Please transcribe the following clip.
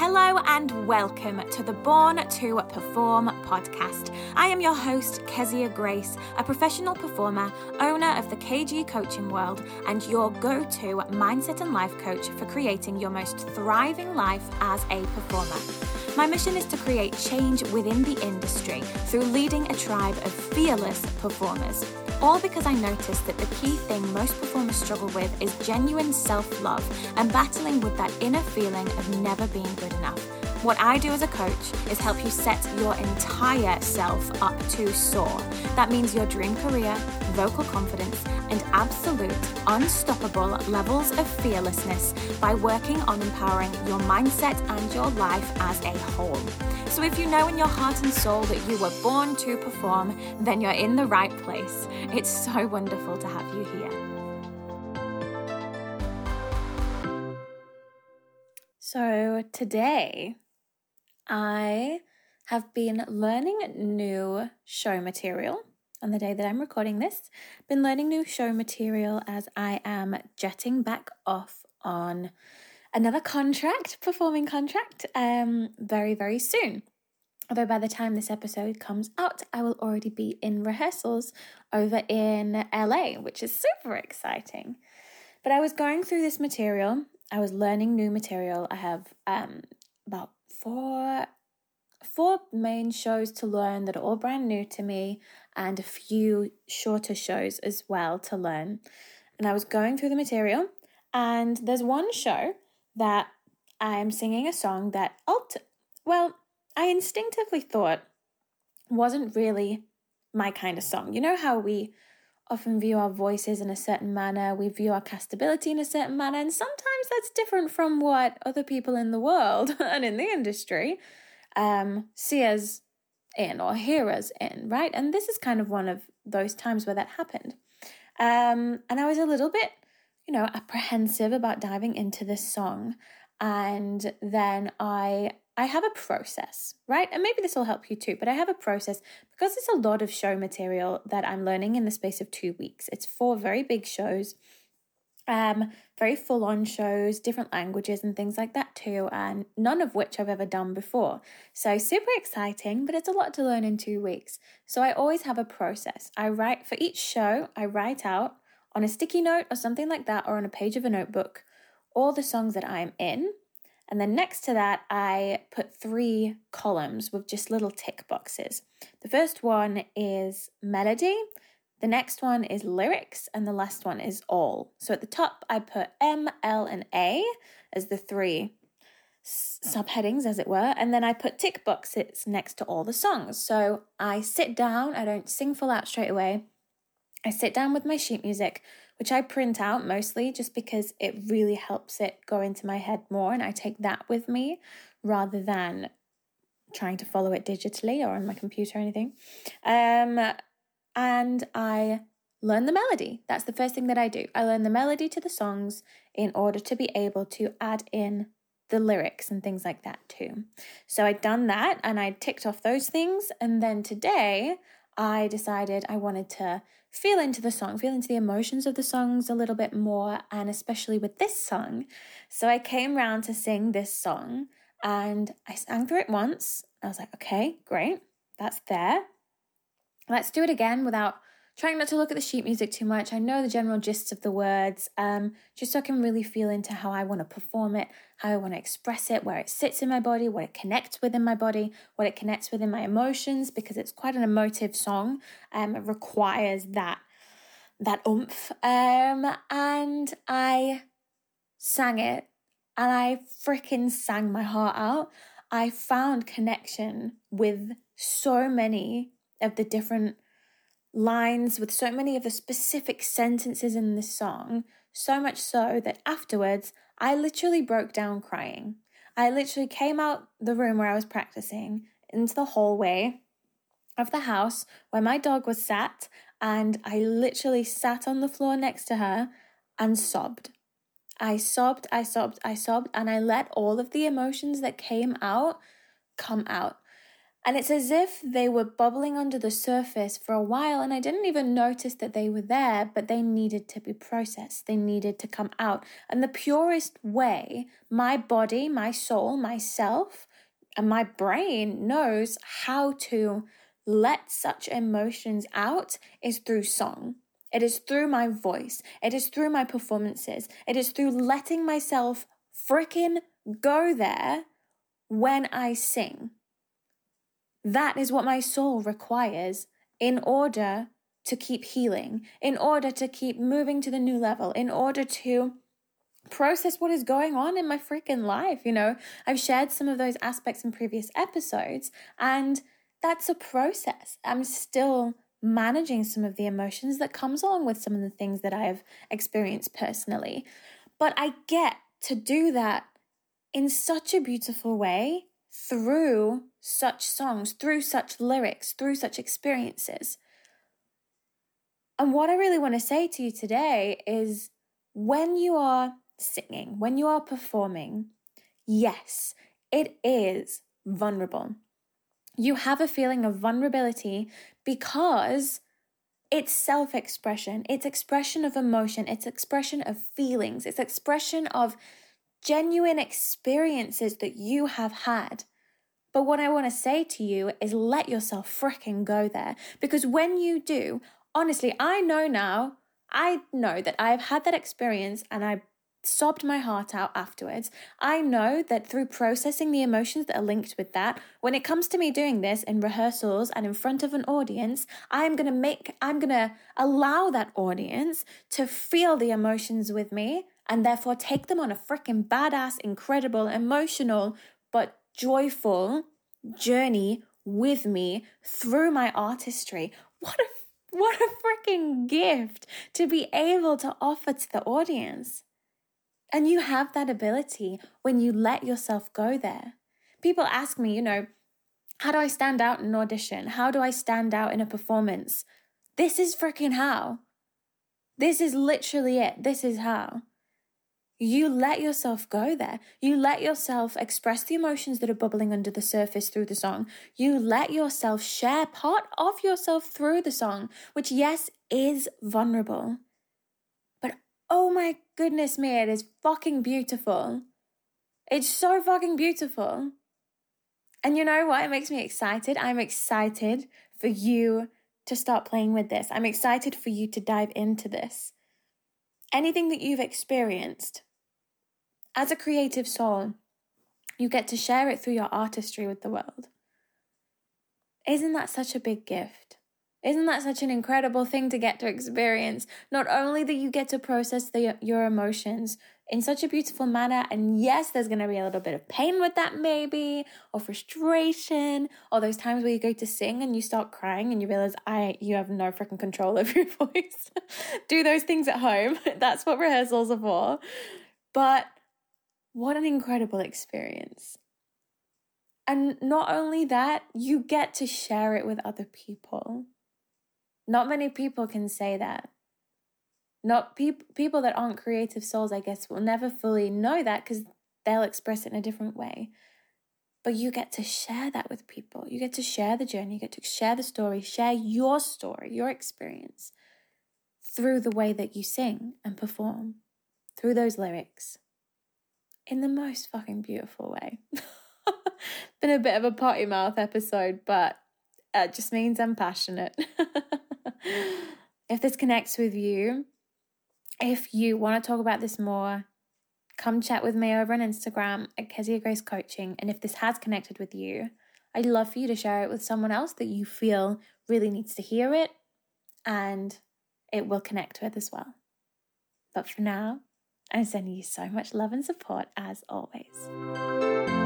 Hello and welcome to the Born to Perform podcast. I am your host, Keziah Grace, a professional performer, owner of the KG Coaching World, and your go to mindset and life coach for creating your most thriving life as a performer. My mission is to create change within the industry through leading a tribe of fearless performers. All because I noticed that the key thing most performers struggle with is genuine self love and battling with that inner feeling of never being good enough. What I do as a coach is help you set your entire self up to soar. That means your dream career, vocal confidence, and absolute unstoppable levels of fearlessness by working on empowering your mindset and your life as a whole. So, if you know in your heart and soul that you were born to perform, then you're in the right place. It's so wonderful to have you here. So, today I have been learning new show material on the day that I'm recording this. Been learning new show material as I am jetting back off on another contract, performing contract, um, very, very soon. Although by the time this episode comes out, I will already be in rehearsals over in LA, which is super exciting. But I was going through this material, I was learning new material. I have um, about four four main shows to learn that are all brand new to me and a few shorter shows as well to learn. And I was going through the material and there's one show that I'm singing a song that alt well, I instinctively thought wasn't really my kind of song. You know how we often view our voices in a certain manner, we view our castability in a certain manner, and sometimes that's different from what other people in the world and in the industry um, see us in or hear us in, right? And this is kind of one of those times where that happened. Um, and I was a little bit, you know, apprehensive about diving into this song. And then I I have a process, right? And maybe this will help you too, but I have a process because it's a lot of show material that I'm learning in the space of two weeks. It's four very big shows um, very full on shows, different languages and things like that too, and none of which I've ever done before. So, super exciting, but it's a lot to learn in two weeks. So, I always have a process. I write for each show, I write out on a sticky note or something like that, or on a page of a notebook, all the songs that I'm in. And then next to that, I put three columns with just little tick boxes. The first one is melody. The next one is lyrics, and the last one is all. So at the top, I put M, L, and A as the three subheadings, as it were, and then I put tick boxes next to all the songs. So I sit down, I don't sing full out straight away. I sit down with my sheet music, which I print out mostly just because it really helps it go into my head more, and I take that with me rather than trying to follow it digitally or on my computer or anything. Um, and I learn the melody. That's the first thing that I do. I learn the melody to the songs in order to be able to add in the lyrics and things like that too. So I'd done that and I'd ticked off those things. And then today I decided I wanted to feel into the song, feel into the emotions of the songs a little bit more, and especially with this song. So I came round to sing this song and I sang through it once. I was like, okay, great, that's there. Let's do it again without trying not to look at the sheet music too much. I know the general gist of the words, um, just so I can really feel into how I want to perform it, how I want to express it, where it sits in my body, what it connects with in my body, what it connects with in my emotions, because it's quite an emotive song. Um, it requires that that oomph. Um, and I sang it, and I freaking sang my heart out. I found connection with so many of the different lines with so many of the specific sentences in this song, so much so that afterwards I literally broke down crying. I literally came out the room where I was practicing into the hallway of the house where my dog was sat, and I literally sat on the floor next to her and sobbed. I sobbed, I sobbed, I sobbed, and I let all of the emotions that came out come out. And it's as if they were bubbling under the surface for a while, and I didn't even notice that they were there, but they needed to be processed. They needed to come out. And the purest way my body, my soul, myself, and my brain knows how to let such emotions out is through song. It is through my voice. It is through my performances. It is through letting myself freaking go there when I sing. That is what my soul requires in order to keep healing, in order to keep moving to the new level, in order to process what is going on in my freaking life. You know, I've shared some of those aspects in previous episodes, and that's a process. I'm still managing some of the emotions that comes along with some of the things that I've experienced personally. But I get to do that in such a beautiful way through such songs, through such lyrics, through such experiences. And what I really want to say to you today is when you are singing, when you are performing, yes, it is vulnerable. You have a feeling of vulnerability because it's self expression, it's expression of emotion, it's expression of feelings, it's expression of genuine experiences that you have had. But what I want to say to you is let yourself fricking go there. Because when you do, honestly, I know now, I know that I have had that experience and I sobbed my heart out afterwards. I know that through processing the emotions that are linked with that, when it comes to me doing this in rehearsals and in front of an audience, I'm going to make, I'm going to allow that audience to feel the emotions with me and therefore take them on a freaking badass, incredible, emotional, but joyful journey with me through my artistry. What a what a freaking gift to be able to offer to the audience. And you have that ability when you let yourself go there. People ask me, you know, how do I stand out in an audition? How do I stand out in a performance? This is freaking how. This is literally it. This is how. You let yourself go there. You let yourself express the emotions that are bubbling under the surface through the song. You let yourself share part of yourself through the song, which, yes, is vulnerable. But oh my goodness me, it is fucking beautiful. It's so fucking beautiful. And you know what? It makes me excited. I'm excited for you to start playing with this. I'm excited for you to dive into this. Anything that you've experienced as a creative soul, you get to share it through your artistry with the world. Isn't that such a big gift? Isn't that such an incredible thing to get to experience? Not only that you get to process the, your emotions in such a beautiful manner, and yes, there's going to be a little bit of pain with that, maybe, or frustration, or those times where you go to sing and you start crying and you realize I you have no freaking control over your voice. Do those things at home. That's what rehearsals are for. But what an incredible experience. And not only that, you get to share it with other people. Not many people can say that. Not peop- people that aren't creative souls, I guess, will never fully know that because they'll express it in a different way. But you get to share that with people. You get to share the journey, you get to share the story, share your story, your experience through the way that you sing and perform, through those lyrics, in the most fucking beautiful way. Been a bit of a potty mouth episode, but it just means I'm passionate. if this connects with you, if you want to talk about this more, come chat with me over on Instagram at Keziah Grace Coaching. And if this has connected with you, I'd love for you to share it with someone else that you feel really needs to hear it and it will connect with as well. But for now, I'm sending you so much love and support as always.